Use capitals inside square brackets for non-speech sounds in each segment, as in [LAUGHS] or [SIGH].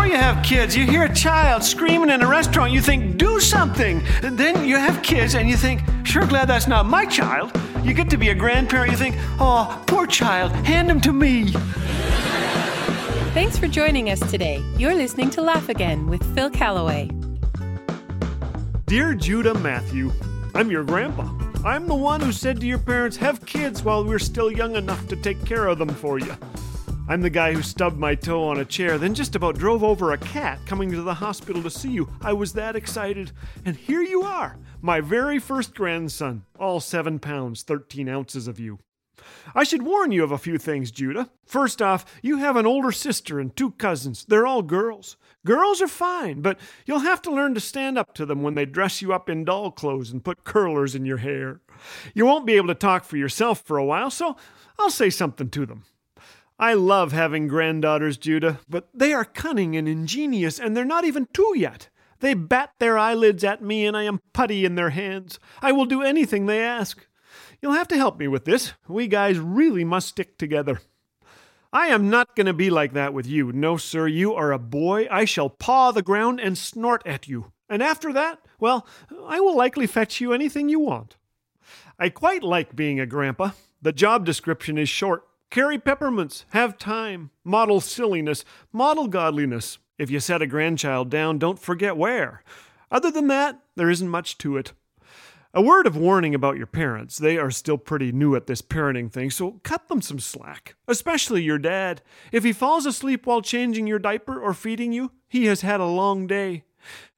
before you have kids, you hear a child screaming in a restaurant, you think, do something. And then you have kids and you think, sure glad that's not my child. You get to be a grandparent, you think, oh, poor child, hand him to me. Thanks for joining us today. You're listening to Laugh Again with Phil Callaway. Dear Judah Matthew, I'm your grandpa. I'm the one who said to your parents, have kids while we're still young enough to take care of them for you. I'm the guy who stubbed my toe on a chair, then just about drove over a cat coming to the hospital to see you. I was that excited. And here you are, my very first grandson, all seven pounds, 13 ounces of you. I should warn you of a few things, Judah. First off, you have an older sister and two cousins. They're all girls. Girls are fine, but you'll have to learn to stand up to them when they dress you up in doll clothes and put curlers in your hair. You won't be able to talk for yourself for a while, so I'll say something to them. I love having granddaughters, Judah, but they are cunning and ingenious, and they're not even two yet. They bat their eyelids at me, and I am putty in their hands. I will do anything they ask. You'll have to help me with this. We guys really must stick together. I am not going to be like that with you. No, sir, you are a boy. I shall paw the ground and snort at you. And after that, well, I will likely fetch you anything you want. I quite like being a grandpa. The job description is short Carry peppermints, have time, model silliness, model godliness. If you set a grandchild down, don't forget where. Other than that, there isn't much to it. A word of warning about your parents. They are still pretty new at this parenting thing, so cut them some slack, especially your dad. If he falls asleep while changing your diaper or feeding you, he has had a long day.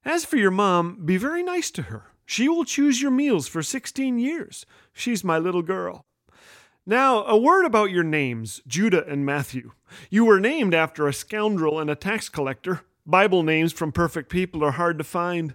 As for your mom, be very nice to her. She will choose your meals for 16 years. She's my little girl. Now, a word about your names, Judah and Matthew. You were named after a scoundrel and a tax collector. Bible names from perfect people are hard to find.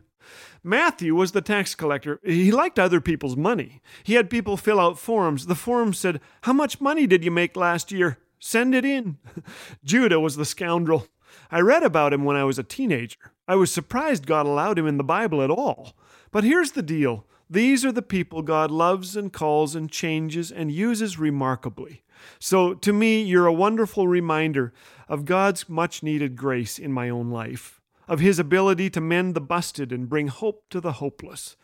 Matthew was the tax collector. He liked other people's money. He had people fill out forms. The forms said, How much money did you make last year? Send it in. [LAUGHS] Judah was the scoundrel. I read about him when I was a teenager. I was surprised God allowed him in the Bible at all. But here's the deal these are the people God loves and calls and changes and uses remarkably. So, to me, you're a wonderful reminder of God's much needed grace in my own life, of His ability to mend the busted and bring hope to the hopeless.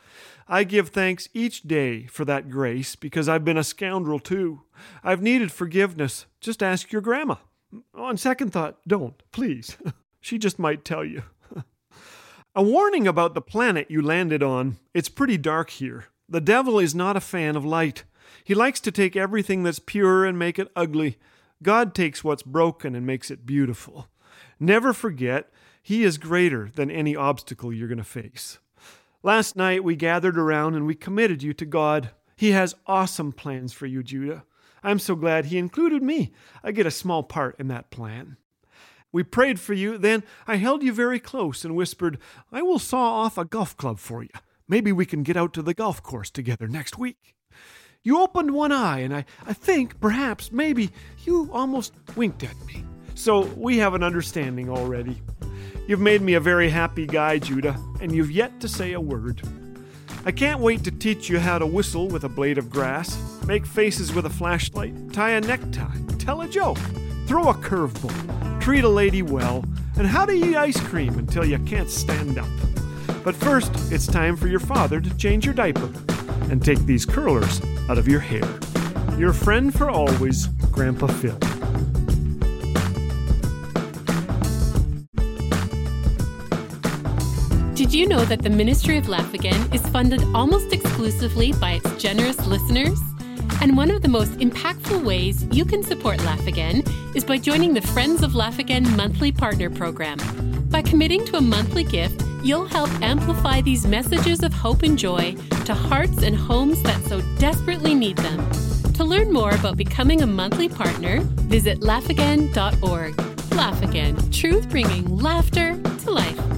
I give thanks each day for that grace because I've been a scoundrel too. I've needed forgiveness. Just ask your grandma. On second thought, don't, please. [LAUGHS] she just might tell you. A warning about the planet you landed on. It's pretty dark here. The devil is not a fan of light. He likes to take everything that's pure and make it ugly. God takes what's broken and makes it beautiful. Never forget, He is greater than any obstacle you're going to face. Last night we gathered around and we committed you to God. He has awesome plans for you, Judah. I'm so glad He included me. I get a small part in that plan. We prayed for you, then I held you very close and whispered, I will saw off a golf club for you. Maybe we can get out to the golf course together next week. You opened one eye, and I, I think, perhaps, maybe, you almost winked at me. So we have an understanding already. You've made me a very happy guy, Judah, and you've yet to say a word. I can't wait to teach you how to whistle with a blade of grass, make faces with a flashlight, tie a necktie, tell a joke, throw a curveball, treat a lady well, and how to eat ice cream until you can't stand up. But first, it's time for your father to change your diaper and take these curlers out of your hair. Your friend for always, Grandpa Phil. Did you know that the Ministry of Laugh Again is funded almost exclusively by its generous listeners? And one of the most impactful ways you can support Laugh Again is by joining the Friends of Laugh Again monthly partner program. By committing to a monthly gift, you'll help amplify these messages of hope and joy to hearts and homes that so desperately need them. To learn more about becoming a monthly partner, visit laughagain.org. Laugh Again, truth bringing laughter to life.